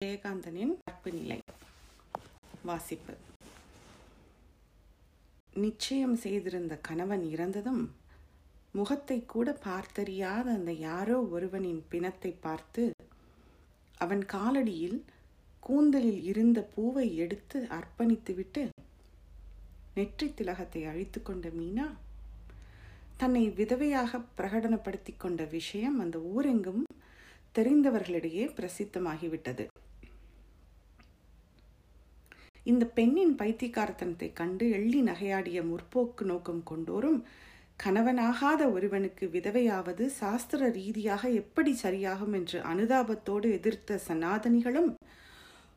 ஜெயகாந்தனின் நட்பு நிலை வாசிப்பு. நிச்சயம் செய்திருந்த கணவன் இறந்ததும் முகத்தை கூட பார்த்தறியாத அந்த யாரோ ஒருவனின் பிணத்தை பார்த்து அவன் காலடியில் கூந்தலில் இருந்த பூவை எடுத்து அர்ப்பணித்துவிட்டு நெற்றி திலகத்தை அழித்து கொண்ட மீனா தன்னை விதவையாக பிரகடனப்படுத்தி கொண்ட விஷயம் அந்த ஊரெங்கும் தெரிந்தவர்களிடையே பிரசித்தமாகிவிட்டது. இந்த பெண்ணின் பைத்தியக்காரத்தனத்தை கண்டு எள்ளி நகையாடிய முற்போக்கு நோக்கம் கொண்டோரும் கணவனாகாத ஒருவனுக்கு விதவையாவது சாஸ்திர ரீதியாக எப்படி சரியாகும் என்று அனுதாபத்தோடு எதிர்த்த சனாதனிகளும்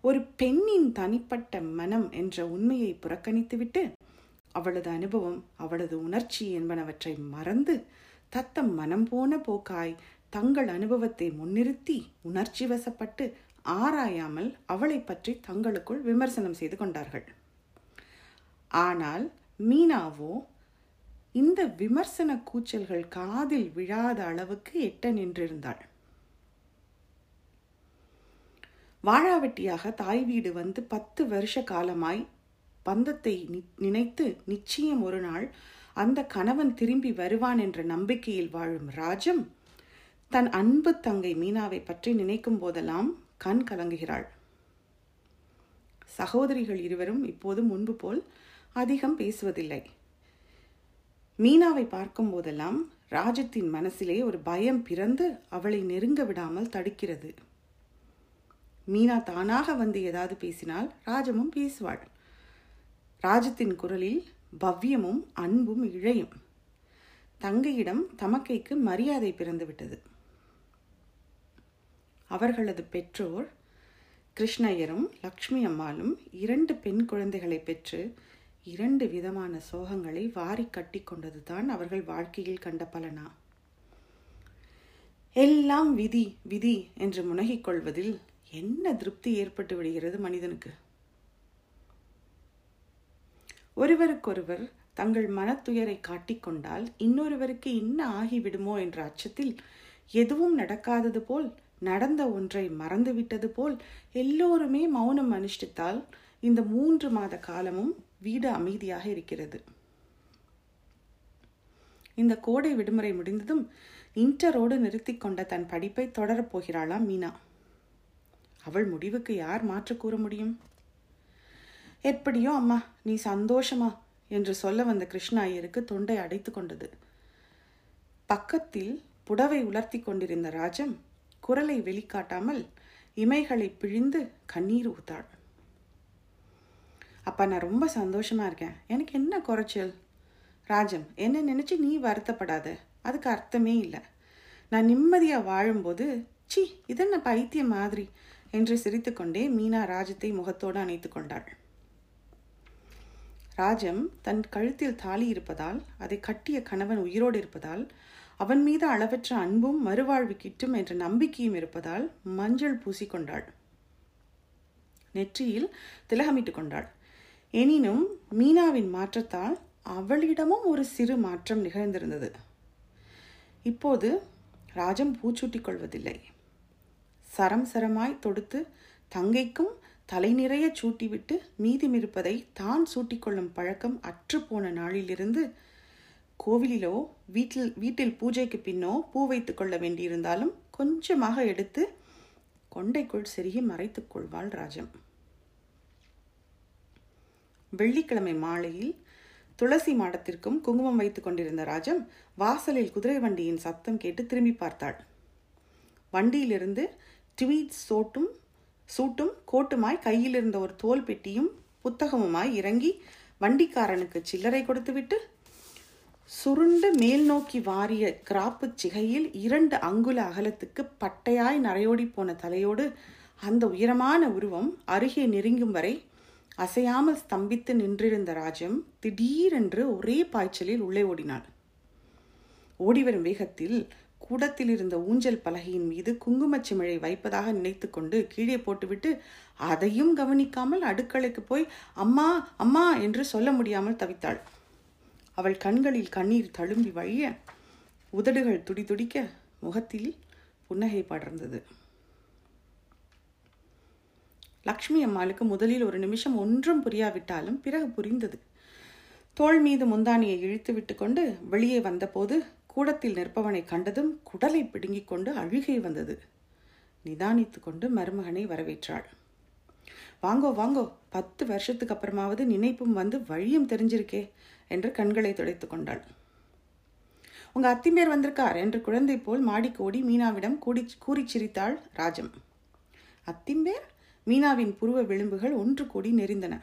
ஒரு பெண்ணின் தனிப்பட்ட மனம் என்ற உண்மையை புறக்கணித்துவிட்டு அவளது அனுபவம் அவளது உணர்ச்சி என்பனவற்றை மறந்து தத்தம் மனம் போன போக்காய் தங்கள் அனுபவத்தை முன்னிறுத்தி உணர்ச்சி வசப்பட்டு ஆராயாமல் அவளை பற்றி தங்களுக்குள் விமர்சனம் செய்து கொண்டார்கள். ஆனால் மீனாவோ இந்த விமர்சன கூச்சல்கள் காதில் விழாத அளவுக்கு எட்ட நின்றிருந்தாள். வாழாவட்டியாக தாய் வீடு வந்து பத்து வருஷ காலமாய் பந்தத்தை நினைத்து நிச்சயம் ஒரு நாள் அந்த கணவன் திரும்பி வருவான் என்ற நம்பிக்கையில் வாழும் ராஜம் தன் அன்பு தங்கை மீனாவை பற்றி நினைக்கும் போதெல்லாம் கண் கலங்குகிறாள். சகோதரிகள் இருவரும் இப்போது முன்பு போல் அதிகம் பேசுவதில்லை. மீனாவை பார்க்கும் போதெல்லாம் ராஜத்தின் மனசிலே ஒரு பயம் பிறந்து அவளை நெருங்க விடாமல் தடுக்கிறது. மீனா தானாக வந்து ஏதாவது பேசினால் ராஜமும் பேசுவாள். ராஜத்தின் குரலில் பவ்யமும் அன்பும் இழையும். தங்கையிடம் தமக்கைக்கு மரியாதை பிறந்துவிட்டது. அவர்களது பெற்றோர் கிருஷ்ணயரும் லக்ஷ்மி அம்மாளும் இரண்டு பெண் குழந்தைகளை பெற்று இரண்டு விதமான சோகங்களை வாரி கட்டி கொண்டதுதான் அவர்கள் வாழ்க்கையில் கண்ட பலனா? எல்லாம் விதி விதி என்று முனகிக் கொள்வதில் என்ன திருப்தி ஏற்பட்டு விடுகிறது மனிதனுக்கு? ஒருவருக்கொருவர் தங்கள் மனத்துயரை காட்டிக்கொண்டால் இன்னொருவருக்கு என்ன ஆகிவிடுமோ என்ற அச்சத்தில் எதுவும் நடக்காதது போல் நடந்த ஒன்றை மறந்துவிட்டது போல் எல்லோருமே மௌனம் அனுஷ்டித்தால் இந்த மூன்று மாத காலமும் வீடு அமைதியாக இருக்கிறது. இந்த கோடை விடுமுறை முடிந்ததும் இன்டரோடு நிறுத்தி கொண்ட தன் படிப்பை தொடரப் போகிறாளாம் மீனா. அவள் முடிவுக்கு யார் மாற்று கூற முடியும்? எப்படியோ அம்மா நீ சந்தோஷமா? என்று சொல்ல வந்த கிருஷ்ண ஐயருக்கு தொண்டை அடைத்து கொண்டது. பக்கத்தில் புடவை உலர்த்தி கொண்டிருந்த ராஜம் குரலை வெளிக்காட்டாமல் இமைகளை பிழிந்து கண்ணீர் ஊத்தாள். அப்பா நான் ரொம்ப சந்தோஷமா இருக்கேன். எனக்கு என்ன குறைச்சல்? ராஜம் என்ன நினைச்சு நீ வருத்தப்படாத. அதுக்கு அர்த்தமே இல்லை. நான் நிம்மதியா வாழும்போது சி இதென்ன பைத்தியம் மாதிரி என்று சிரித்துக்கொண்டே மீனா ராஜத்தை முகத்தோடு அணைத்து கொண்டாள். ராஜம் தன் கழுத்தில் தாலி இருப்பதால் அதை கட்டிய கணவன் உயிரோடு இருப்பதால் அவன் மீது அளவற்ற அன்பும் மறுவாழ்வு கிட்டும் என்ற நம்பிக்கையும் இருப்பதால் மஞ்சள் பூசிக்கொண்டாள். நெற்றியில் திலகமிட்டு கொண்டாள். எனினும் மீனாவின் மாற்றத்தால் அவளிடமும் ஒரு சிறு மாற்றம் நிகழ்ந்திருந்தது. இப்போது ராஜம் பூச்சூட்டிக் கொள்வதில்லை. சரம் சரமாய் தொடுத்து தங்கைக்கும் தலை நிறைய சூட்டிவிட்டு மீதிமிருப்பதை தான் சூட்டிக்கொள்ளும் பழக்கம் அற்றுப்போன நாளிலிருந்து கோவிலிலோ வீட்டில் வீட்டில் பூஜைக்கு பின்னோ பூ வைத்து கொள்ள வேண்டியிருந்தாலும் கொஞ்சமாக எடுத்து கொண்டைக்குள் செருகி மறைத்துக் கொள்வாள் ராஜம். வெள்ளிக்கிழமை மாலையில் துளசி மாடத்திற்கும் குங்குமம் வைத்துக் கொண்டிருந்த ராஜம் வாசலில் குதிரை வண்டியின் சத்தம் கேட்டு திரும்பி பார்த்தாள். வண்டியிலிருந்து ட்வீட் சோட்டும் சூட்டும் கோட்டுமாய் கையில் இருந்த ஒரு தோல் பெட்டியும் புத்தகமுமாய் இறங்கி வண்டிக்காரனுக்கு சில்லறை கொடுத்துவிட்டு சுருண்டு மேல் நோக்கி வாரிய கிராப்பு சிகையில் இரண்டு அங்குல அகலத்துக்கு பட்டையாய் நரையோடி போன தலையோடு அந்த உயரமான உருவம் அருகே நெருங்கும் வரை அசையாமல் ஸ்தம்பித்து நின்றிருந்த ராஜம் திடீரென்று ஒரே பாய்ச்சலில் உள்ளே ஓடினாள். ஓடிவரும் வேகத்தில் கூடத்தில் இருந்த ஊஞ்சல் பலகையின் மீது குங்குமச் சிமிழை வைப்பதாக நினைத்து கொண்டு கீழே போட்டுவிட்டு அதையும் கவனிக்காமல் அடுக்களைக்கு போய் அம்மா அம்மா என்று சொல்ல முடியாமல் தவித்தாள். அவள் கண்களில் கண்ணீர் தழும்பி வழிய உதடுகள் துடிதுடிக்க முகத்தில் புன்னகை படர்ந்தது. லக்ஷ்மி அம்மாளுக்கு முதலில் ஒரு நிமிஷம் ஒன்றும் புரியாவிட்டாலும் பிறகு புரிந்தது. தோள் மீது முந்தானியை இழுத்து விட்டு கொண்டு வெளியே வந்தபோது கூடத்தில் நிற்பவனை கண்டதும் குடலை பிடுங்கிக் கொண்டு அழுகை வந்தது. நிதானித்து கொண்டு மருமகனை வரவேற்றாள். வாங்கோ வாங்கோ பத்து வருஷத்துக்கு அப்புறமாவது நினைப்பும் வந்து வழியும் தெரிஞ்சிருக்கே என்று கண்களை துடைத்து கொண்டாள். உங்க அத்திமேர் வந்திருக்கார் என்று குழந்தை போல் மாடிக்கோடி மீனாவிடம் கூடி கூறி சிரித்தாள் ராஜம். அத்திம்பேர் மீனாவின் புருவ விளிம்புகள் ஒன்று கூடி நெறிந்தன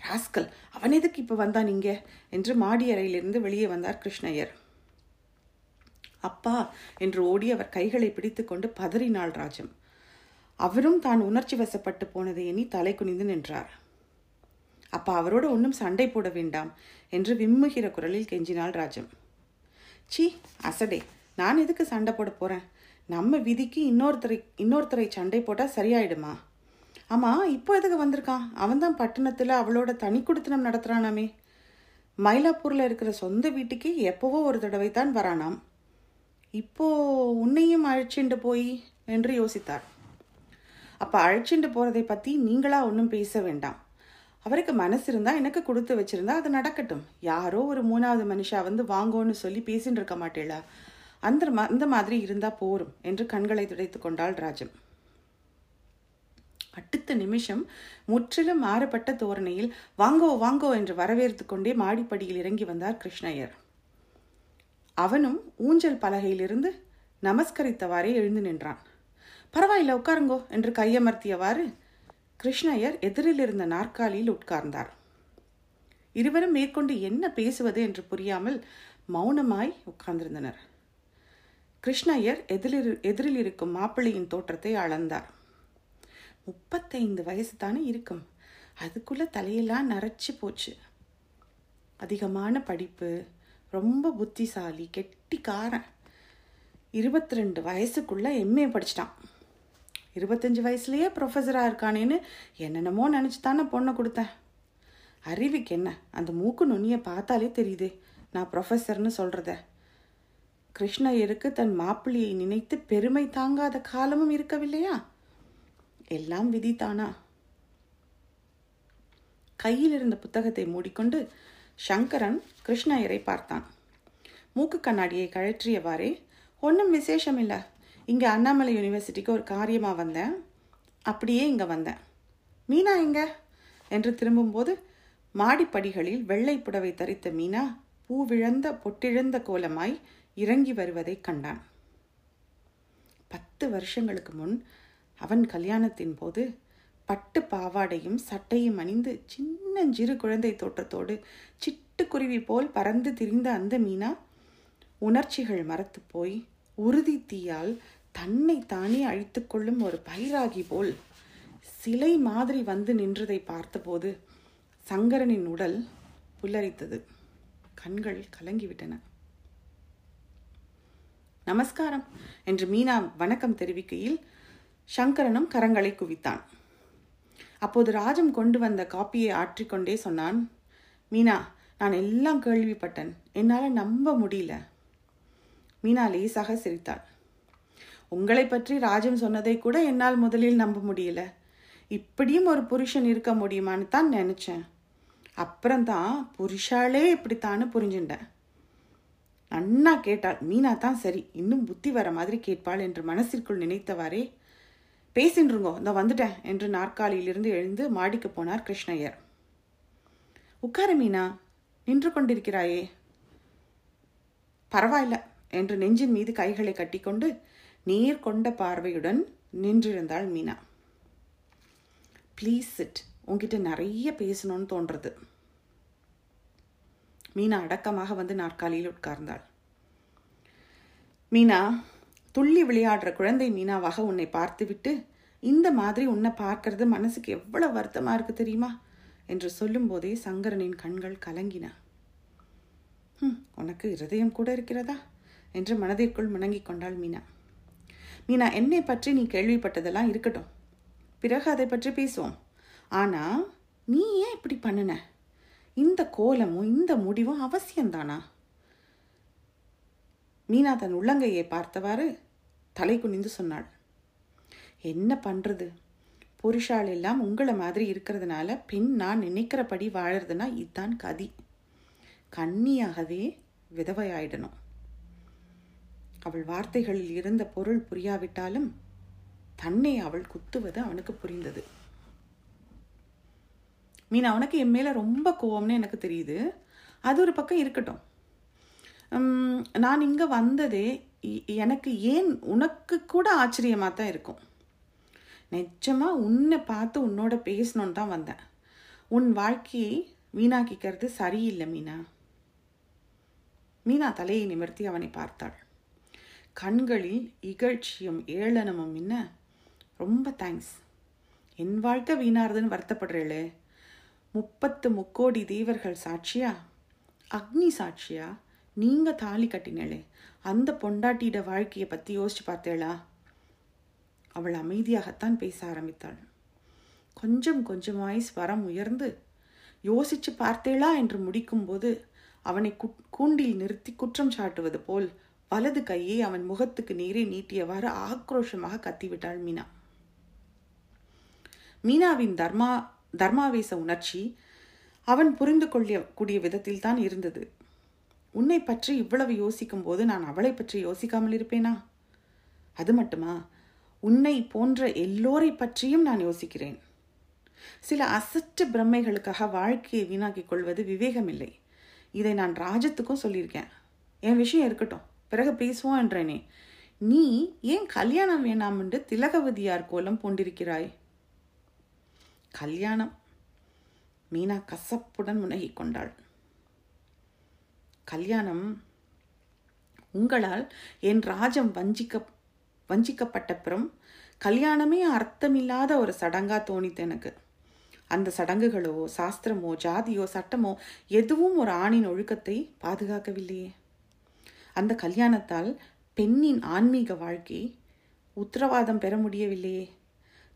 ராஸ்கல் அவன் எதுக்கு இப்போ வந்தான் இங்கே? என்று மாடி அறையிலிருந்து வெளியே வந்தார் கிருஷ்ணய்யர். அப்பா என்று ஓடி அவர் கைகளை பிடித்துக்கொண்டு பதறினாள் ராஜம். அவரும் தான் உணர்ச்சி வசப்பட்டு போனதை எண்ணி தலை குனிந்து நின்றார். அப்பா அவரோட ஒன்றும் சண்டை போட வேண்டாம் என்று விம்முகிற குரலில் கெஞ்சினாள் ராஜம். சி அசடே நான் எதுக்கு சண்டை போட போகிறேன் நம்ம விதிக்கு இன்னொருத்தரை இன்னொருத்தரை சண்டை போட்டால் சரியாயிடுமா? ஆமாம் இப்போ எதுக்கு வந்திருக்கான்? அவன்தான் பட்டணத்தில் அவளோட தனி குடித்தனம் நடத்துகிறானாமே மயிலாப்பூரில் இருக்கிற சொந்த வீட்டுக்கு எப்போவோ ஒரு தடவை தான் வரானாம். இப்போ உன்னையும் அழைச்சிண்டு போய்? என்று யோசித்தார் அப்போ அழைச்சிட்டு போகிறதை பற்றி நீங்களாக ஒன்றும் பேச வேண்டாம். அவருக்கு மனசு இருந்தால் எனக்கு கொடுத்து வச்சுருந்தா அது நடக்கட்டும். யாரோ ஒரு மூணாவது மனுஷா வந்து வாங்கோன்னு சொல்லி பேசின்னு இருக்க மாட்டேளா? அந்த மா அந்த மாதிரி இருந்தால் போரும் என்று கண்களை துடைத்து கொண்டாள் ராஜம் அடுத்த நிமிஷம் முற்றிலும் மாறுபட்ட தோரணையில் வாங்கோ வாங்கோ என்று வரவேற்று கொண்டே மாடிப்படியில் இறங்கி வந்தார் கிருஷ்ணய்யர். அவனும் ஊஞ்சல் பலகையிலிருந்து நமஸ்கரித்தவாறே எழுந்து நின்றான். பரவாயில்ல உட்காருங்கோ என்று கையமர்த்தியவாறு கிருஷ்ணய்யர் எதிரில் இருந்த நாற்காலியில் உட்கார்ந்தார். இருவரும் மேற்கொண்டு என்ன பேசுவது என்று புரியாமல் மௌனமாய் உட்கார்ந்திருந்தனர். கிருஷ்ணய்யர் எதிரில் எதிரில் இருக்கும் மாப்பிள்ளையின் தோற்றத்தை அளந்தார். முப்பத்தைந்து வயசு தானே இருக்கும். அதுக்குள்ள தலையெல்லாம் நரைச்சி போச்சு. அதிகமான படிப்பு ரொம்ப புத்திசாலி கெட்டிக்காரன். இருபத்தி ரெண்டு வயசுக்குள்ள எம்ஏ படிச்சிட்டான். இருபத்தஞ்சி வயசுலேயே ப்ரொஃபஸராக இருக்கானேன்னு என்னென்னமோ நினச்சி தானே பொண்ணை கொடுத்தேன். அறிவுக்கு என்ன? அந்த மூக்கு நுண்ணியை பார்த்தாலே தெரியுது. நான் ப்ரொஃபஸர்னு சொல்கிறத கிருஷ்ணயருக்கு தன் மாப்பிள்ளையை நினைத்து பெருமை தாங்காத காலமும் இருக்கவில்லையா? எல்லாம் விதித்தானா? கையில் இருந்த புத்தகத்தை மூடிக்கொண்டு சங்கரன் கிருஷ்ணயரை பார்த்தான். மூக்கு கண்ணாடியை கழற்றியவாறே ஒன்றும் விசேஷம் இல்லை இங்கே அண்ணாமலை யூனிவர்சிட்டிக்கு ஒரு காரியமாக வந்தேன். அப்படியே இங்கே வந்தேன். மீனா எங்க? என்று திரும்பும்போது மாடிப்படிகளில் வெள்ளை புடவை தரித்த மீனா பூவிழந்த பொட்டிழந்த கோலமாய் இறங்கி வருவதை கண்டான். பத்து வருஷங்களுக்கு முன் அவன் கல்யாணத்தின் போது பட்டு பாவாடையும் சட்டையும் அணிந்து சின்னஞ்சிறு குழந்தை தோற்றத்தோடு சிட்டுக்குருவி போல் பறந்து திரிந்த அந்த மீனா உணர்ச்சிகள் மறத்து போய் உறுதி தீயால் தன்னை தானே அழித்து கொள்ளும் ஒரு பைராகி போல் சிலை மாதிரி வந்து நின்றதை பார்த்தபோது சங்கரனின் உடல் புல்லரித்தது. கண்கள் கலங்கிவிட்டன. நமஸ்காரம் என்று மீனா வணக்கம் தெரிவிக்கையில் சங்கரனும் கரங்களை குவித்தான். அப்போது ராஜம் கொண்டு வந்த காப்பியை ஆற்றிக்கொண்டே சொன்னான் மீனா நான் எல்லாம் கேள்விப்பட்டேன். என்னால் நம்ப முடியல. மீனா லேசாக சிரித்தாள் உங்களை பற்றி ராஜம் சொன்னதை கூட என்னால் முதலில் நம்ப முடியல. இப்படியும் ஒரு புருஷன் இருக்க முடியுமான்னு தான் நினச்சேன். அப்புறம்தான் புருஷாலே இப்படித்தான்னு புரிஞ்சுட்டேன். அண்ணா கேட்டாள். மீனா தான் சரி. இன்னும் புத்தி வர மாதிரி கேட்பாள் என்று மனசிற்குள் நினைத்தவாறே பேசின்றுங்கோ இந்த வந்துட்டேன் என்று நாற்காலியிலிருந்து எழுந்து மாடிக்கு போனார் கிருஷ்ணய்யர். உட்கார மீனா. நின்று கொண்டிருக்கிறாயே. பரவாயில்ல. என்று நெஞ்சின் மீது கைகளை கட்டிக்கொண்டு நீர் கொண்ட பார்வையுடன் நின்றிருந்தாள் மீனா. ப்ளீஸ் சிட் உங்ககிட்ட நிறைய பேசணும்னு தோன்றது. மீனா அடக்கமாக வந்து நாற்காலியில் உட்கார்ந்தாள். மீனா துள்ளி விளையாடுற குழந்தை மீனாவாக உன்னை பார்த்துவிட்டு இந்த மாதிரி உன்னை பார்க்கறது மனசுக்கு எவ்வளவு வருத்தமாக இருக்கு தெரியுமா? என்று சொல்லும்போதே சங்கரனின் கண்கள் கலங்கின. உனக்கு இருதயம் கூட இருக்கிறதா? என்று மனதிற்குள் முணங்கிக் கொண்டாள் மீனா. மீனா என்னை பற்றி நீ கேள்விப்பட்டதெல்லாம் இருக்கட்டும். பிறகு அதை பற்றி பேசுவோம். ஆனால் நீ ஏன் இப்படி பண்ணுன? இந்த கோலமும் இந்த முடிவும் அவசியம்தானா? மீனா தன் உள்ளங்கையை பார்த்தவாறு தலை குனிந்து சொன்னாள். என்ன பண்ணுறது புருஷால் எல்லாம் உங்களை மாதிரி இருக்கிறதுனால பெண் நான் நினைக்கிறபடி வாழறதுனா இதுதான் கதி. கன்னியாகவே விதவையாயிடணும். அவள் வார்த்தைகளில் இருந்த பொருள் புரியாவிட்டாலும் தன்னை அவள் குத்துவது அவனுக்கு புரிந்தது. மீன் அவனுக்கு என் மேலே ரொம்ப கோவம்னு எனக்கு தெரியுது. அது ஒரு பக்கம் இருக்கட்டும். நான் இங்கே வந்ததே எனக்கு ஏன் உனக்கு கூட ஆச்சரியமாக தான் இருக்கும். நிஜமாக உன்னை பார்த்து உன்னோட பேசணுன்னு தான் வந்தேன். உன் வாழ்க்கையை வீணாக்கிக்கிறது சரியில்லை மீனா. மீனா தலையை நிமிர்த்தி அவனை பார்த்தாள். கண்களில் இகழ்ச்சியும் ஏளனமும் என்ன? ரொம்ப தேங்க்ஸ் என் வாழ்க்கை வீணாருதுன்னு வருத்தப்படுறேளே. முப்பத்து முக்கோடி தேவர்கள் சாட்சியா? அக்னி சாட்சியா? நீங்கள் தாலி கட்டினேளே. அந்த பொண்டாட்டியிட வாழ்க்கையை பற்றி யோசிச்சு பார்த்தேளா? அவள் அமைதியாகத்தான் பேச ஆரம்பித்தாள். கொஞ்சம் கொஞ்சமாய் ஸ்வரம் உயர்ந்து யோசிச்சு பார்த்தேளா? என்று முடிக்கும்போது அவனை கூண்டில் நிறுத்தி குற்றம் சாட்டுவது போல் வலது கையை அவன் முகத்துக்கு நேரே நீட்டியவாறு ஆக்ரோஷமாக கத்திவிட்டாள் மீனா. மீனாவின் தர்மா தர்மாவேச உணர்ச்சி அவன் புரிந்து கொள்ள கூடிய விதத்தில் தான் இருந்தது. உன்னை பற்றி இவ்வளவு யோசிக்கும் போது நான் அவளை பற்றி யோசிக்காமல் இருப்பேனா? அது மட்டுமா? உன்னை போன்ற எல்லோரை பற்றியும் நான் யோசிக்கிறேன். சில அசற்ற பிரமைகளுக்காக வாழ்க்கையை வீணாக்கிக் கொள்வது விவேகமில்லை. இதை நான் ராஜத்துக்கும் சொல்லியிருக்கேன். என் விஷயம் இருக்கட்டும். பிறகு பேசுவோம் என்றேனே. நீ ஏன் கல்யாணம் வேணாம் என்று திலகவதியார் கோலம் பூண்டிருக்கிறாய்? கல்யாணம். மீனா கசப்புடன் முனகிக் கொண்டாள். கல்யாணம். உங்களால் என் ராஜம் வஞ்சிக்க வஞ்சிக்கப்பட்ட பிறம் கல்யாணமே அர்த்தமில்லாத ஒரு சடங்கா தோணித்து எனக்கு. அந்த சடங்குகளோ சாஸ்திரமோ ஜாதியோ சட்டமோ எதுவும் ஒரு ஆணின் ஒழுக்கத்தை பாதுகாக்கவில்லையே. அந்த கல்யாணத்தால் பெண்ணின் ஆன்மீக வாழ்க்கை உத்தரவாதம் பெற முடியவில்லையே.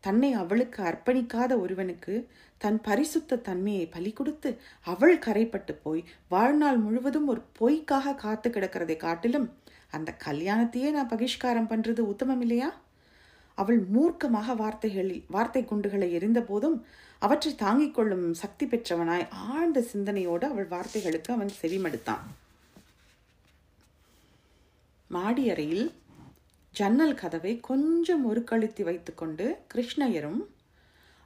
தன்னை அவளுக்கு அர்ப்பணிக்காத ஒருவனுக்கு தன் பரிசுத்த தன்மையை பலி கொடுத்து அவள் கரைப்பட்டு போய் வாழ்நாள் முழுவதும் ஒரு பொய்க்காக காத்து கிடக்கிறதை காட்டிலும் அந்த கல்யாணத்தையே நான் பகிஷ்காரம் பண்றது உத்தமம் இல்லையா அவள் மூர்க்கமாக வார்த்தைகளில் வார்த்தை குண்டுகளை எரிந்த போதும் அவற்றை தாங்கிக் கொள்ளும் சக்தி பெற்றவனாய் ஆழ்ந்த சிந்தனையோடு அவள் வார்த்தைகளுக்கு அவன் செவிமடுத்தான். மாடி அறையில் ஜன்னல் கதவை கொஞ்சம் ஒருக்களித்து வைத்துக்கொண்டு கிருஷ்ணயரும்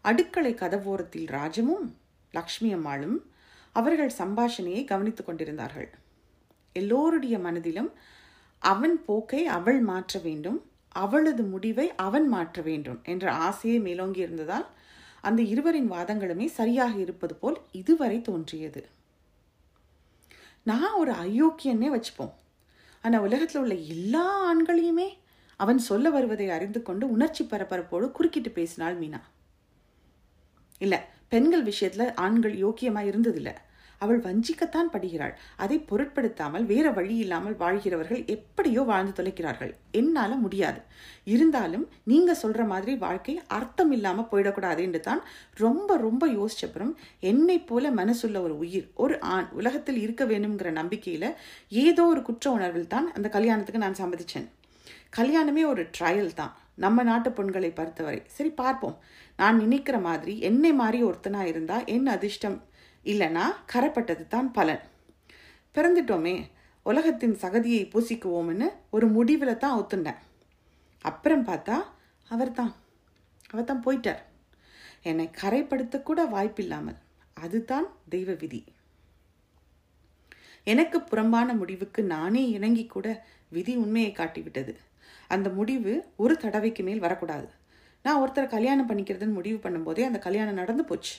அடுக்களை கதவோரத்தில் ராஜமும் லக்ஷ்மி அம்மாளும் அவர்கள் சம்பாஷணையை கவனித்துக் கொண்டிருந்தார்கள். எல்லோருடைய மனதிலும் அவன் போக்கை அவள் மாற்ற வேண்டும் அவளது முடிவை அவன் மாற்ற வேண்டும் என்ற ஆசையே மேலோங்கி இருந்ததால் அந்த இருவரின் வாதங்களுமே சரியாக இருப்பது போல் இதுவரை தோன்றியது. நான் ஒரு அயோக்கியன்னே வச்சுப்போம். ஆனால் உலகத்தில் உள்ள எல்லா ஆண்களையுமே அவன் சொல்ல வருவதை அறிந்து கொண்டு உணர்ச்சி பரபரப்போடு குறுக்கிட்டு பேசினாள் மீனா. இல்லை பெண்கள் விஷயத்தில் ஆண்கள் யோக்கியமாக இருந்ததில்லை. அவள் வஞ்சிக்கத்தான் படுகிறாள். அதை பொருட்படுத்தாமல் வேற வழி இல்லாமல் வாழ்கிறவர்கள் எப்படியோ வாழ்ந்து தொலைக்கிறார்கள். என்னால முடியாது. இருந்தாலும் நீங்க சொல்ற மாதிரி வாழ்க்கை அர்த்தம் இல்லாம போயிடக்கூடாது என்று தான் ரொம்ப ரொம்ப யோசிச்சப்புறம் என்னை போல மனசுள்ள ஒரு உயிர் ஒரு ஆண் உலகத்தில் இருக்க வேணுங்கிற நம்பிக்கையில ஏதோ ஒரு குற்ற உணர்வில் தான் அந்த கல்யாணத்துக்கு நான் சம்மதிச்சேன். கல்யாணமே ஒரு ட்ரையல் தான். நம்ம நாட்டு பெண்களை பொறுத்தவரை. சரி பார்ப்போம். நான் நினைக்கிற மாதிரி என்னை மாதிரி ஒருத்தனா இருந்தா என் அதிர்ஷ்டம்? இல்லைனா கரப்பட்டது தான் பலன். பிறந்துட்டோமே உலகத்தின் சகதியை பூசிக்குவோம்னு ஒரு முடிவில் தான் ஒத்துண்டேன். அப்புறம் பார்த்தா அவர் தான். அவர் தான் போயிட்டார். என்னை கரைப்படுத்தக்கூட வாய்ப்பில்லாமல். அதுதான் தெய்வ விதி. எனக்கு புறம்பான முடிவுக்கு நானே இணங்கி கூட விதி உண்மையை காட்டிவிட்டது. அந்த முடிவு ஒரு தடவைக்கு மேல் வரக்கூடாது. நான் ஒருத்தரை கல்யாணம் பண்ணிக்கிறதுன்னு முடிவு பண்ணும்போதே அந்த கல்யாணம் நடந்து போச்சு.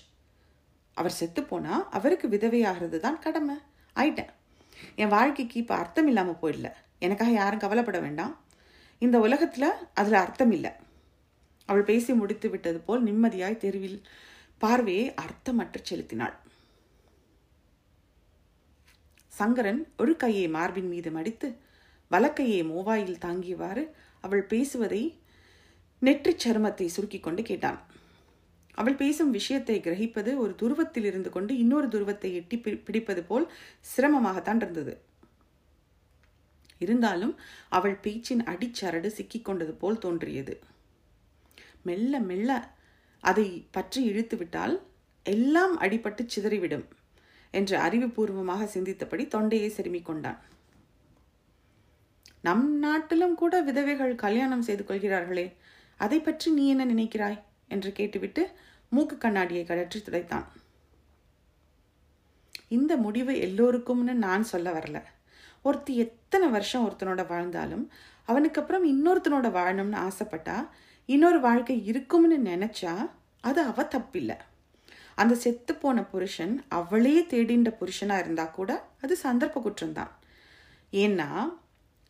அவர் செத்துப்போனால் அவருக்கு விதவையாகிறது தான் கடமை. ஆயிட்டேன். என் வாழ்க்கைக்கு இப்போ அர்த்தம் இல்லாமல் போயிடல. எனக்காக யாரும் கவலைப்பட வேண்டாம். இந்த உலகத்தில் அதில் அர்த்தம் இல்லை. அவள் பேசி முடித்து விட்டது போல் நிம்மதியாய் தெருவில் பார்வையை அர்த்தமற்று செலுத்தினாள். சங்கரன் ஒரு கையை மார்பின் மீது மடித்து வலக்கையை மோவாயில் தாங்கியவாறு அவள் பேசுவதை நெற்றிச் சருமத்தை சுருக்கிக் கொண்டு கேட்டான். அவள் பேசும் விஷயத்தை கிரகிப்பது ஒரு துருவத்தில் இருந்து கொண்டு இன்னொரு துருவத்தை எட்டி பிடிப்பது போல் சிரமமாகத்தான் இருந்தது. இருந்தாலும் அவள் பேச்சின் அடிச்சரடு சிக்கிக் கொண்டது போல் தோன்றியது. மெல்ல மெல்ல அதை பற்றி இழுத்துவிட்டால் எல்லாம் அடிபட்டு சிதறிவிடும் என்று அறிவுபூர்வமாக சிந்தித்தபடி தொண்டையை செருமிக் கொண்டான். நம் நாட்டிலும் கூட விதவைகள் கல்யாணம் செய்து கொள்கிறார்களே அதை பற்றி நீ என்ன நினைக்கிறாய்? என்று கேட்டுவிட்டு மூக்கு கண்ணாடியை கழற்றி துடைத்தான். இந்த முடிவு எல்லோருக்கும்னு நான் சொல்ல வரல. ஒருத்தி எத்தனை வருஷம் ஒருத்தனோட வாழ்ந்தாலும் அவனுக்கு அப்புறம் இன்னொருத்தனோட வாழணும்னு ஆசைப்பட்டா இன்னொரு வாழ்க்கை இருக்கும்னு நினைச்சா அது அவ தப்பில்லை. அந்த செத்து போன புருஷன் அவளே தேடின்ற புருஷனாக இருந்தா கூட அது சந்தர்ப்ப குற்றம்தான். ஏன்னா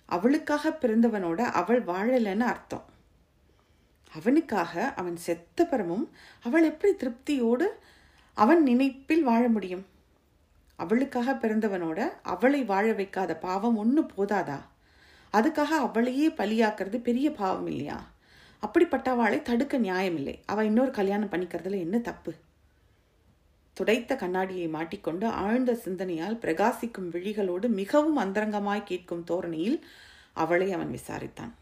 அவளுக்காக பிறந்தவனோட அவள் வாழலைன்னு அர்த்தம். அவனுக்காக அவன் செத்த பிறமும் அவள் எப்படி திருப்தியோடு அவன் நினைப்பில் வாழ முடியும்? அவளுக்காக பிறந்தவனோட அவளை வாழ வைக்காத பாவம் ஒன்று போதாதா? அதுக்காக அவளையே பலியாக்குறது பெரிய பாவம் இல்லையா? அப்படிப்பட்டவாளை தடுக்க நியாயம் இல்லை. அவள் இன்னொரு கல்யாணம் பண்ணிக்கிறதுல என்ன தப்பு? துடைத்த கண்ணாடியை மாட்டிக்கொண்டு ஆழ்ந்த சிந்தனையால் பிரகாசிக்கும் விழிகளோடு மிகவும் அந்தரங்கமாய் கேட்கும் தோரணையில் அவளை அவன் விசாரித்தான்.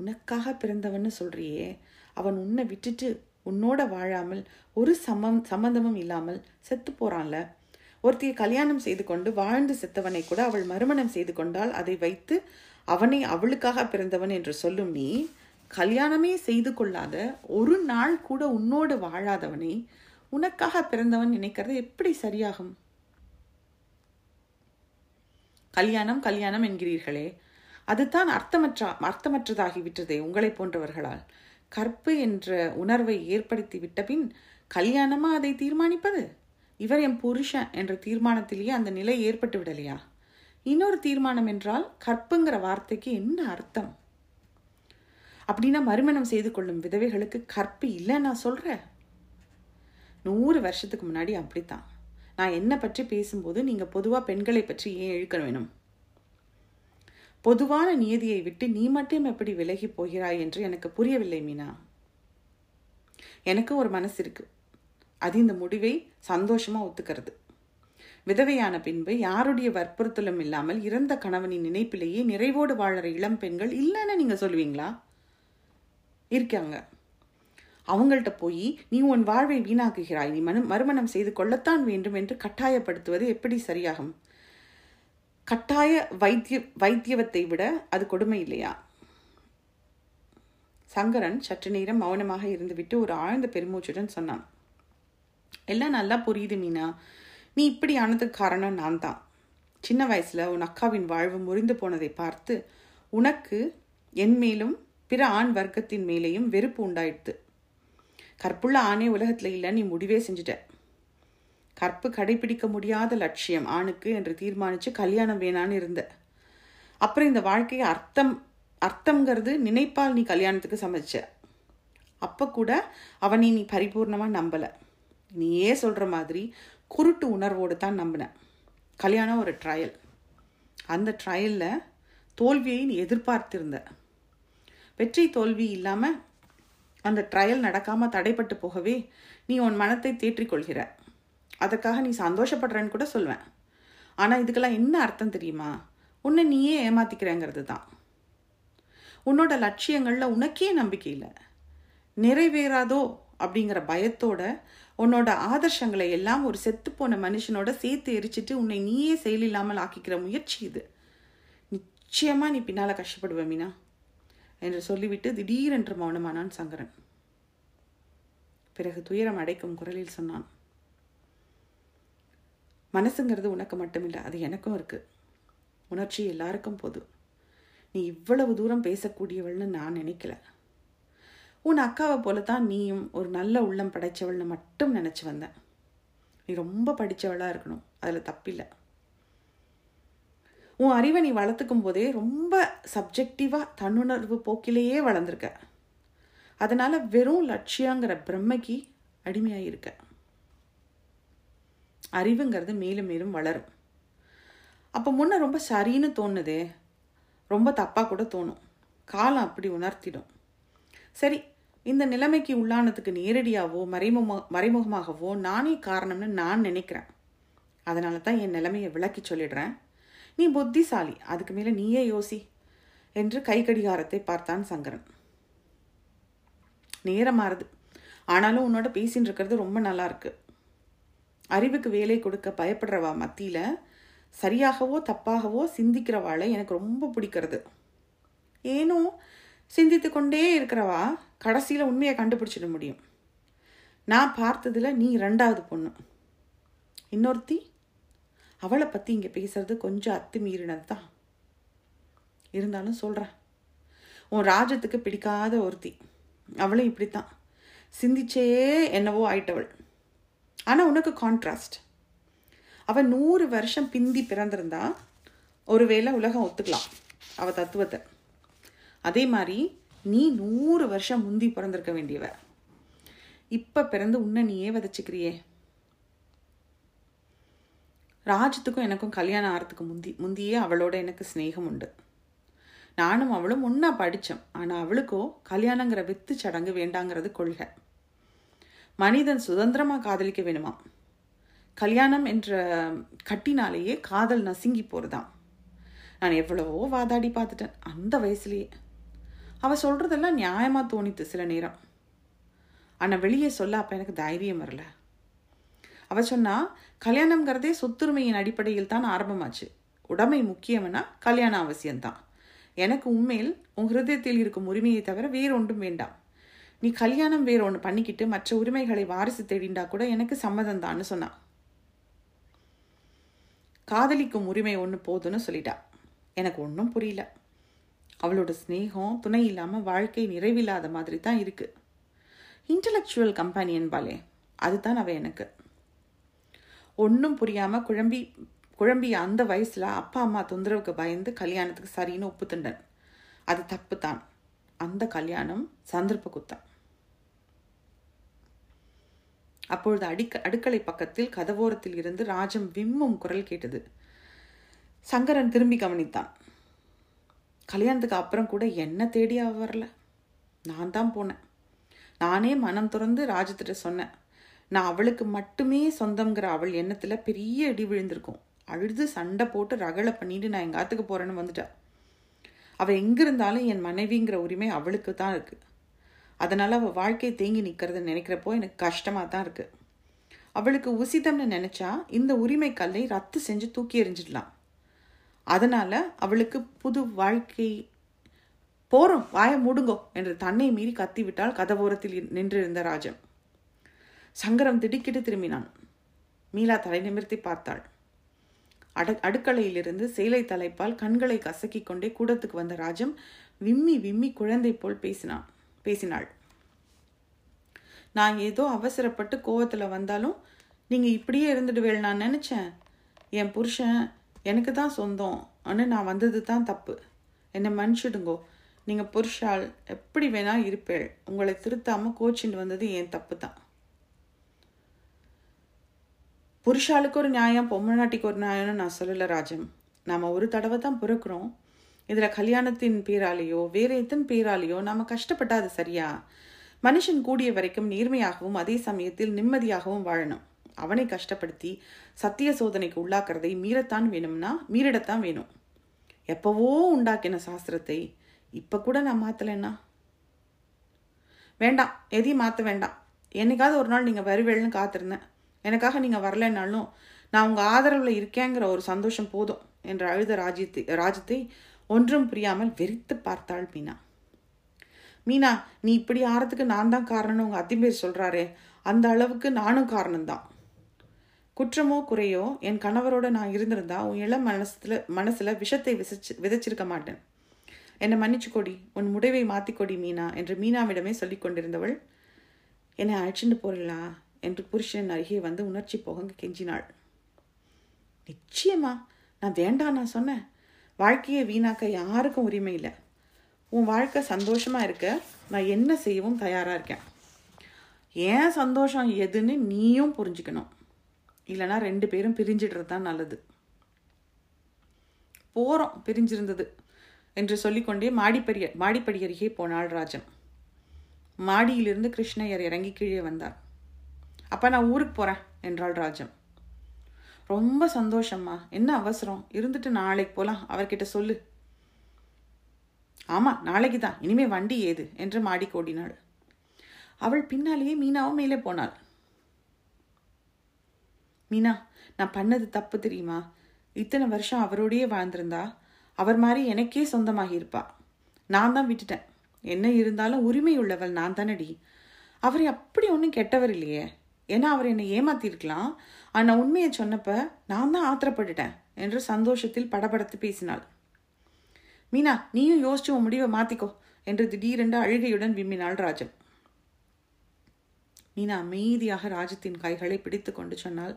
உனக்காக பிறந்தவன்னு சொல்றியே. அவன் உன்னை விட்டுட்டு உன்னோட வாழாமல் ஒரு சமம் சம்பந்தமும் இல்லாமல் செத்து போறான்ல. ஒருத்தியை கல்யாணம் செய்து கொண்டு வாழ்ந்து செத்தவனை கூட அவள் மறுமணம் செய்து கொண்டால் அதை வைத்து அவனை அவளுக்காக பிறந்தவன் என்று சொல்லும் நீ கல்யாணமே செய்து கொள்ளாத ஒரு நாள் கூட உன்னோடு வாழாதவனை உனக்காக பிறந்தவன் நினைக்கிறது எப்படி சரியாகும்? கல்யாணம் கல்யாணம் என்கிறீர்களே. அதுதான் அர்த்தமற்ற அர்த்தமற்றதாகிவிட்டதே உங்களை போன்றவர்களால். கற்பு என்ற உணர்வை ஏற்படுத்தி விட்ட பின் கல்யாணமா அதை தீர்மானிப்பது? இவர் என் புருஷன் என்ற தீர்மானத்திலேயே அந்த நிலை ஏற்பட்டு விடலையா இன்னொரு தீர்மானம் என்றால் கற்புங்கிற வார்த்தைக்கு என்ன அர்த்தம்? அப்படின்னா மறுமணம் செய்து கொள்ளும் விதவைகளுக்கு கற்பு இல்லை நான் சொல்கிறேன் நூறு வருஷத்துக்கு முன்னாடி அப்படித்தான். நான் என்னை பற்றி பேசும்போது நீங்கள் பொதுவாக பெண்களை பற்றி ஏன் இழுக்க வேணும்? பொதுவான நியதியை விட்டு நீ மட்டும் எப்படி விலகி போகிறாய் என்று எனக்கு புரியவில்லை மீனா. எனக்கு ஒரு மனசு இருக்கு. அது இந்த முடிவை சந்தோஷமா ஒத்துக்கிறது. விதவையான பின்பு யாருடைய வற்புறுத்தலும் இல்லாமல் இறந்த கணவனின் நினைப்பிலேயே நிறைவோடு வாழற இளம் பெண்கள் இல்லைன்னு நீங்க சொல்லுவீங்களா? இருக்காங்க. அவங்கள்ட்ட போய் நீ உன் வாழ்வை வீணாக்குகிறாய். நீ மனு மறுமணம் செய்து கொள்ளத்தான் வேண்டும் என்று கட்டாயப்படுத்துவது எப்படி சரியாகும்? கட்டாய வைத்திய வைத்தியவத்தை விட அது கொடுமை இல்லையா? சங்கரன் சற்று நேரம் மௌனமாக இருந்துவிட்டு ஒரு ஆழ்ந்த பெருமூச்சுடன் சொன்னான். எல்லாம் நல்லா புரியுது மீனா. நீ இப்படி ஆனதுக்கு காரணம் நான் தான் சின்ன வயசுல உன் அக்காவின் வாழ்வு முறிந்து போனதை பார்த்து உனக்கு என் மேலும் பிற ஆண் வர்க்கத்தின் மேலேயும் வெறுப்பு உண்டாயிடுது கற்புள்ள ஆணே உலகத்தில் இல்லை நீ முடிவே செஞ்சுட்ட. கற்பு கடைபிடிக்க முடியாத லட்சியம் ஆணுக்கு என்று தீர்மானித்து கல்யாணம் வேணான்னு இருந்த. அப்புறம் இந்த வாழ்க்கையை அர்த்தம் அர்த்தம்ங்கிறது நினைப்பால் நீ கல்யாணத்துக்கு சமைச்ச அப்போ கூட அவனை நீ பரிபூர்ணமாக நம்பலை. நீயே சொல்கிற மாதிரி குருட்டு உணர்வோடு தான் நம்பின. கல்யாணம் ஒரு ட்ரையல் அந்த ட்ரையலில் தோல்வியை நீ எதிர்பார்த்திருந்த. வெற்றி தோல்வி இல்லாமல் அந்த ட்ரையல் நடக்காமல் தடைப்பட்டு போகவே நீ உன் மனத்தை தேற்றிக்கொள்கிற. அதுக்காக நீ சந்தோஷப்படுறேன்னு கூட சொல்வேன். ஆனால் இதுக்கெல்லாம் என்ன அர்த்தம் தெரியுமா? உன்னை நீயே ஏமாத்திக்கிறேங்கிறது தான். உன்னோட லட்சியங்களில் உனக்கே நம்பிக்கை இல்லை. நிறைவேறாதோ அப்படிங்கிற பயத்தோட உன்னோட ஆதர்ஷங்களை எல்லாம் ஒரு செத்துப்போன மனுஷனோட சேர்த்து எரிச்சிட்டு உன்னை நீயே செயலில்லாமல் ஆக்கிக்கிற முயற்சி இது. நிச்சயமாக நீ பின்னால் கஷ்டப்படுவ மீனா. என்று சொல்லிவிட்டு திடீரென்று மௌனமானான் சங்கரன். பிறகு துயரம் அடைக்கும் குரலில் சொன்னான். மனசுங்கிறது உனக்கு மட்டுமில்லை அது எனக்கும் இருக்குது உணர்ச்சி எல்லாருக்கும் போது நீ இவ்வளவு தூரம் பேசக்கூடியவள்னு நான் நினைக்கல. உன் அக்காவை போலத்தான் நீயும் ஒரு நல்ல உள்ளம் படைச்சவள்னு மட்டும் நினச்சி வந்தேன். நீ ரொம்ப படித்தவளாக இருக்கணும் அதில் தப்பில்லை. உன் அறிவை நீ வளர்த்துக்கும் போதே ரொம்ப சப்ஜெக்டிவாக தன்னுணர்வு போக்கிலேயே வளர்ந்துருக்க. அதனால் வெறும் லட்சியங்கிற பிரம்மைக்கு அடிமையாக இருக்க அறிவுங்கிறது மேலும் மேலும் வளரும். அப்போ முன்ன ரொம்ப சரின்னு தோணுதே ரொம்ப தப்பாக கூட தோணும். காலம் அப்படி உணர்த்திடும். சரி இந்த நிலைமைக்கு உள்ளானதுக்கு நேரடியாகவோ மறைமுக மறைமுகமாகவோ நானே காரணம்னு நான் நினைக்கிறேன். அதனால தான் என் நிலைமையை விளக்கி சொல்லிடுறேன். நீ புத்திசாலி அதுக்கு மேலே நீயே யோசி என்று கை கடிகாரத்தை பார்த்தான் சங்கரன். நேரமாறுது ஆனாலும் உன்னோட பேசின்னு இருக்கிறது ரொம்ப நல்லா இருக்குது அறிவுக்கு வேலை கொடுக்க பயப்படுறவா மத்தியில் சரியாகவோ தப்பாகவோ சிந்திக்கிறவாளை எனக்கு ரொம்ப பிடிக்கிறது. ஏனோ சிந்தித்து கொண்டே இருக்கிறவா கடைசியில் உண்மையை கண்டுபிடிச்சிட முடியும். நான் பார்த்ததில் நீ ரெண்டாவது பொண்ணு. இன்னொருத்தி அவளை பற்றி இங்கே பேசுறது கொஞ்சம் அத்துமீறினது தான் இருந்தாலும் சொல்கிறேன் உன் ராஜத்துக்கு பிடிக்காத ஒருத்தி. அவளும் இப்படித்தான். சிந்திச்சே என்னவோ ஆயிட்டவள். ஆனால் உனக்கு கான்ட்ராஸ்ட் அவள் நூறு வருஷம் பிந்தி பிறந்திருந்தா ஒருவேளை உலகம் ஒத்துக்கலாம் அவ தத்துவத்தை. அதே மாதிரி நீ நூறு வருஷம் முந்தி பிறந்திருக்க வேண்டியவ. இப்போ பிறந்து உன்னை நீயே விதைச்சிக்கிறியே. ராஜத்துக்கும் எனக்கும் கல்யாணம் ஆகிறதுக்கு முந்தி முந்தியே அவளோட எனக்கு ஸ்நேகம் உண்டு. நானும் அவளும் ஒன்றா படித்தோம் ஆனால் அவளுக்கோ கல்யாணங்கிற வித்து சடங்கு வேண்டாங்கிறது கொள்கை. மனிதன் சுதந்திரமாக காதலிக்க வேணுமா? கல்யாணம் என்ற கட்டினாலேயே காதல் நசுங்கி போகிறதான் நான் எவ்வளவோ வாதாடி பார்த்துட்டேன் அந்த வயசுலேயே. அவள் சொல்கிறதெல்லாம் நியாயமாக தோணித்து சில நேரம். ஆனால் வெளியே சொல்ல அப்போ எனக்கு தைரியம் வரல. அவள் சொன்னால் கல்யாணம்ங்கிறதே சொத்துரிமையின் அடிப்படையில் தான் ஆரம்பமாச்சு. உடமை முக்கியம்னா கல்யாணம் அவசியம்தான். எனக்கு உண்மையில் உன் ஹிருதயத்தில் இருக்கும் உரிமையை தவிர வேறொன்றும் வேண்டாம். நீ கல்யாணம் வேற ஒன்று பண்ணிக்கிட்டு மற்ற உரிமைகளை வாரிசு தேடிண்டா கூட எனக்கு சம்மதம் தான்னு சொன்னான் காதலிக்கும் உரிமை ஒன்று போதுன்னு சொல்லிட்டா. எனக்கு ஒன்றும் புரியல. அவளோட ஸ்னேகம் துணை இல்லாமல் வாழ்க்கை நிறைவில்லாத மாதிரி தான் இருக்குது இன்டலெக்சுவல் கம்பெனி பாலே அதுதான் அவள் எனக்கு. ஒன்றும் புரியாமல் குழம்பி குழம்பிய அந்த வயசில் அப்பா அம்மா தொந்தரவுக்கு பயந்து கல்யாணத்துக்கு சரின்னு ஒப்புத்துண்டன். அது தப்பு தான் அந்த கல்யாணம் சந்தர்ப்ப குத்தம். அப்பொழுது அடிக்க அடுக்களை பக்கத்தில் கதவோரத்தில் இருந்து ராஜம் விம்மும் குரல் கேட்டது. சங்கரன் திரும்பி கவனித்தான். கல்யாணத்துக்கு அப்புறம் கூட என்ன தேடி அவ வரல? நான் தான் போனேன். நானே மனம் திறந்து ராஜத்திட்ட சொன்னேன். நான் அவளுக்கு மட்டுமே சொந்தங்கிற அவள் எண்ணத்தில் பெரிய இடி விழுந்திருக்கும். அழுது சண்டை போட்டு ரகளை பண்ணிட்டு நான் எங்காத்துக்கு போகிறேன்னு வந்துட்டா. அவள் எங்கிருந்தாலும் என் மனைவிங்கிற உரிமை அவளுக்கு தான் இருக்குது அதனால் அவள் வாழ்க்கை தேங்கி நிற்கிறது நினைக்கிறப்போ எனக்கு கஷ்டமாக தான் இருக்குது அவளுக்கு உசிதம்னு நினச்சா இந்த உரிமை கல்லை ரத்து செஞ்சு தூக்கி எறிஞ்சிடலாம். அதனால் அவளுக்கு புது வாழ்க்கை போகிறோம் வாய முடுங்கோ என்று தன்னை மீறி கத்திவிட்டால் கதவோரத்தில் நின்றிருந்த ராஜம் சங்கரம் திடுக்கிட்டு திரும்பினான். மீலா தலை நிமிர்த்தி பார்த்தாள். அட அடுக்கலையிலிருந்து சேலை தலைப்பால் கண்களை கசக்கிக் கொண்டே கூடத்துக்கு வந்த ராஜம் விம்மி விம்மி குழந்தை போல் பேசினான். பேசினாள். நான் ஏதோ அவசரப்பட்டு கோவத்தில் வந்தாலும் நீங்கள் இப்படியே இருந்துடுவேள் நான் நினச்சேன். என் புருஷன் எனக்கு தான் சொந்தம். ஆனால் நான் வந்தது தான் தப்பு. என்னை மன்னிச்சிடுங்கோ. நீங்கள் புருஷால் எப்படி வேணால் இருப்பேள். உங்களை திருத்தாமல் கோச்சின்னு வந்தது என் தப்பு தான். புருஷாளுக்கு ஒரு நியாயம் பொம்மநாட்டிக்கு ஒரு நியாயம்னு நான் சொல்லலை ராஜம். நாம் ஒரு தடவை தான் பிறக்கிறோம். இதில் கல்யாணத்தின் பேராலேயோ வேறு எத்தன் பேராலேயோ நாம் கஷ்டப்பட்டாது சரியா? மனுஷன் கூடிய வரைக்கும் நேர்மையாகவும் அதே சமயத்தில் நிம்மதியாகவும் வாழணும். அவனை கஷ்டப்படுத்தி சத்திய சோதனைக்கு உள்ளாக்குறதை மீறத்தான் வேணும்னா மீறிடத்தான் வேணும். எப்பவோ உண்டாக்கின சாஸ்திரத்தை இப்போ கூட நான் மாற்றலைன்னா வேண்டாம் எதையும் மாற்ற வேண்டாம். என்னைக்காவது ஒரு நாள் நீங்கள் வருவேள்னு காத்திருந்தேன். எனக்காக நீங்கள் வரலைன்னாலும் நான் உங்கள் ஆதரவில் இருக்கேங்கிற ஒரு சந்தோஷம் போதும் என்று அழுத ராஜ்யத்தை ராஜ்யத்தை ஒன்றும் புரியாமல் வெறித்து பார்த்தாள் மீனா. மீனா நீ இப்படி ஆறதுக்கு நான் தான் காரணம்னு உங்கள் அத்திம்பேர் சொல்கிறாரே அந்த அளவுக்கு நானும் காரணம்தான். குற்றமோ குறையோ என் கணவரோட நான் இருந்திருந்தா உன் இளம் மனசில் மனசில் விஷத்தை விதைச்சு விதைச்சிருக்க மாட்டேன். என்னை மன்னிச்சுக்கொடி உன் முடிவை மாற்றிக்கொடி மீனா என்று மீனாவிடமே சொல்லிக் கொண்டிருந்தவள் என்னை அழைச்சிட்டு போறீங்களா என்று புருஷன் அருகே வந்து உணர்ச்சி போக கெஞ்சினாள். நிச்சயமா நான் வேண்டாம் நான் சொன்னேன். வாழ்க்கையை வீணாக்க யாருக்கும் உரிமை இல்லை. உன் வாழ்க்கை சந்தோஷமாக இருக்க நான் என்ன செய்யவும் தயாராக இருக்கேன். ஏன் சந்தோஷம் எதுன்னு நீயும் புரிஞ்சுக்கணும். இல்லைனா ரெண்டு பேரும் பிரிஞ்சிடுறது தான் நல்லது. போகிறோம் பிரிஞ்சிருந்தது என்று சொல்லிக்கொண்டே மாடிப்படி மாடிப்படி அருகே போனாள் ராஜன். மாடியிலிருந்து கிருஷ்ணயர் இறங்கி கீழே வந்தார். அப்போ நான் ஊருக்கு போகிறேன் என்றாள் ராஜன். ரொம்ப சந்தோஷம்மா. என்ன அவசரம்? இருந்துட்டு நாளைக்கு போகலாம் அவர்கிட்ட சொல்லு. ஆமாம் நாளைக்கு தான். இனிமே வண்டி ஏது? என்று மாடி கோடினாள் அவள் பின்னாலேயே மீனாவும் மேலே போனாள். மீனா நான் பண்ணது தப்பு தெரியுமா? இத்தனை வருஷம் அவரோடையே வாழ்ந்திருந்தா அவர் மாதிரி எனக்கே சொந்தமாகி இருப்பா நான் தான் விட்டுட்டேன். என்ன இருந்தாலும் உரிமை உள்ளவள் நான் தானடி. அவரை அப்படி ஒன்றும் கெட்டவர் இல்லையே. ஏன்னா அவர் என்னை ஏமாத்திருக்கலாம். ஆனால் உண்மையை சொன்னப்ப நான் தான் ஆத்திரப்பட்டுட்டேன் என்று சந்தோஷத்தில் படபடத்து பேசினாள். மீனா நீயும் யோசிச்சு உன் முடிவை மாத்திக்கோ என்று திடீரென்று அழுகையுடன் விம்மினாள் ராஜம் மீனா அமைதியாக ராஜத்தின் கைகளை பிடித்து கொண்டு சொன்னாள்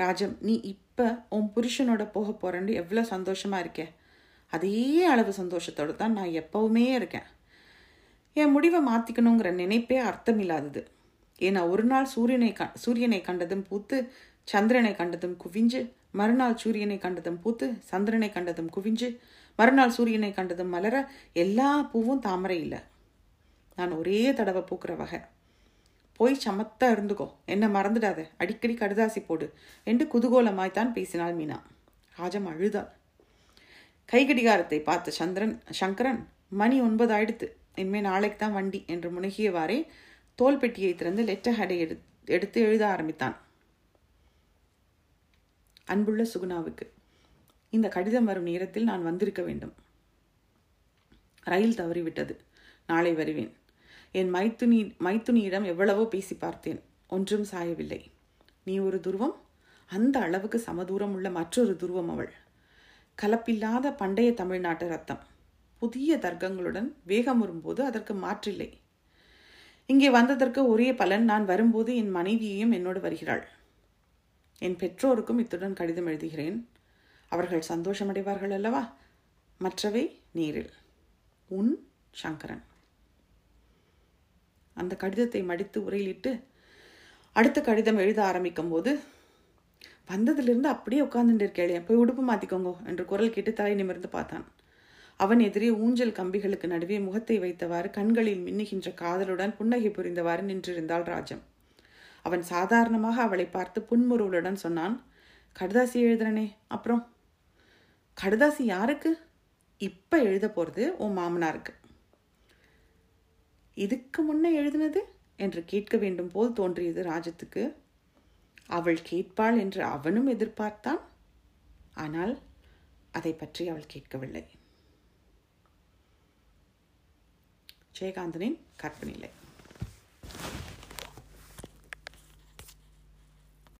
ராஜம் நீ இப்போ உன் புருஷனோட போக போறேன்னு எவ்வளோ சந்தோஷமா இருக்க. அதே அளவு சந்தோஷத்தோடு தான் நான் எப்பவுமே இருக்கேன். என் முடிவை மாற்றிக்கணுங்கிற நினைப்பே அர்த்தமில்லாதது. ஏன்னா ஒரு நாள் சூரியனை க சூரியனை கண்டதும் பூத்து சந்திரனை கண்டதும் குவிஞ்சு மறுநாள் சூரியனை கண்டதும் பூத்து சந்திரனை கண்டதும் குவிஞ்சு மறுநாள் சூரியனை கண்டதும் மலர எல்லா பூவும் தாமரை இல்லை. நான் ஒரே தடவை பூக்கிற வகை. போய் சமத்தா இருந்துக்கோ. என்ன மறந்துடாத. அடிக்கடி கடுதாசி போடு என்று குதூகோலமாய்த்தான் பேசினாள் மீனா. ராஜம் அழுதாள். கைகடிகாரத்தை பார்த்த சந்திரன் சங்கரன் மணி ஒன்பது ஆயிடுத்து. இனிமே நாளைக்கு தான் வண்டி என்று முனகியவாறே தோல் பெட்டியை திறந்து லெட்டர் ஹெடை எடு எடுத்து எழுத ஆரம்பித்தான். அன்புள்ள சுகுணாவுக்கு இந்த கடிதம் வரும் நேரத்தில் நான் வந்திருக்க வேண்டும். ரயில் தவறிவிட்டது. நாளை வருவேன். என் மைத்துனி மைத்துனியிடம் எவ்வளவோ பேசி பார்த்தேன். ஒன்றும் சாயவில்லை. நீ ஒரு துருவம்? அந்த அளவுக்கு சமதூரம் உள்ள மற்றொரு துருவம் அவள். கலப்பில்லாத பண்டைய தமிழ்நாட்டு ரத்தம். புதிய தர்க்கங்களுடன் வேகம் வரும்போது அதற்கு மாற்றில்லை. இங்கே வந்ததற்கு ஒரே பலன் நான் வரும்போது என் மனைவியையும் என்னோடு வருகிறாள். என் பெற்றோருக்கும் இத்துடன் கடிதம் எழுதுகிறேன். அவர்கள் சந்தோஷமடைவார்கள் அல்லவா? மற்றவை நேரில். உன் சங்கரன். அந்த கடிதத்தை மடித்து உரையிலிட்டு அடுத்த கடிதம் எழுத ஆரம்பிக்கும் போது வந்ததிலிருந்து அப்படியே உட்கார்ந்துட்டு இருக்கேளே போய் உடுப்பு மாற்றிக்கோங்க என்று குரல் கேட்டு தலை நிமிர்ந்து பார்த்தான். அவன் எதிரே ஊஞ்சல் கம்பிகளுக்கு நடுவே முகத்தை வைத்தவாறு கண்களில் மின்னுகின்ற காதலுடன் புன்னகை புரிந்தவாறு நின்றிருந்தாள் ராஜம். அவன் சாதாரணமாக அவளை பார்த்து புன்முறுவலுடன் சொன்னான் கடுதாசி எழுதுறனே அப்புறம்? கடுதாசி யாருக்கு? இப்போ எழுத போகிறது உன் மாமனாருக்கு. இதுக்கு முன்னே எழுதினது? என்று கேட்க வேண்டும் போல் தோன்றியது ராஜத்துக்கு. அவள் கேட்பாள் என்று அவனும் எதிர்பார்த்தான்? ஆனால் அதை பற்றி அவள் கேட்கவில்லை. ஜெயகாந்தனின் கற்பனிலை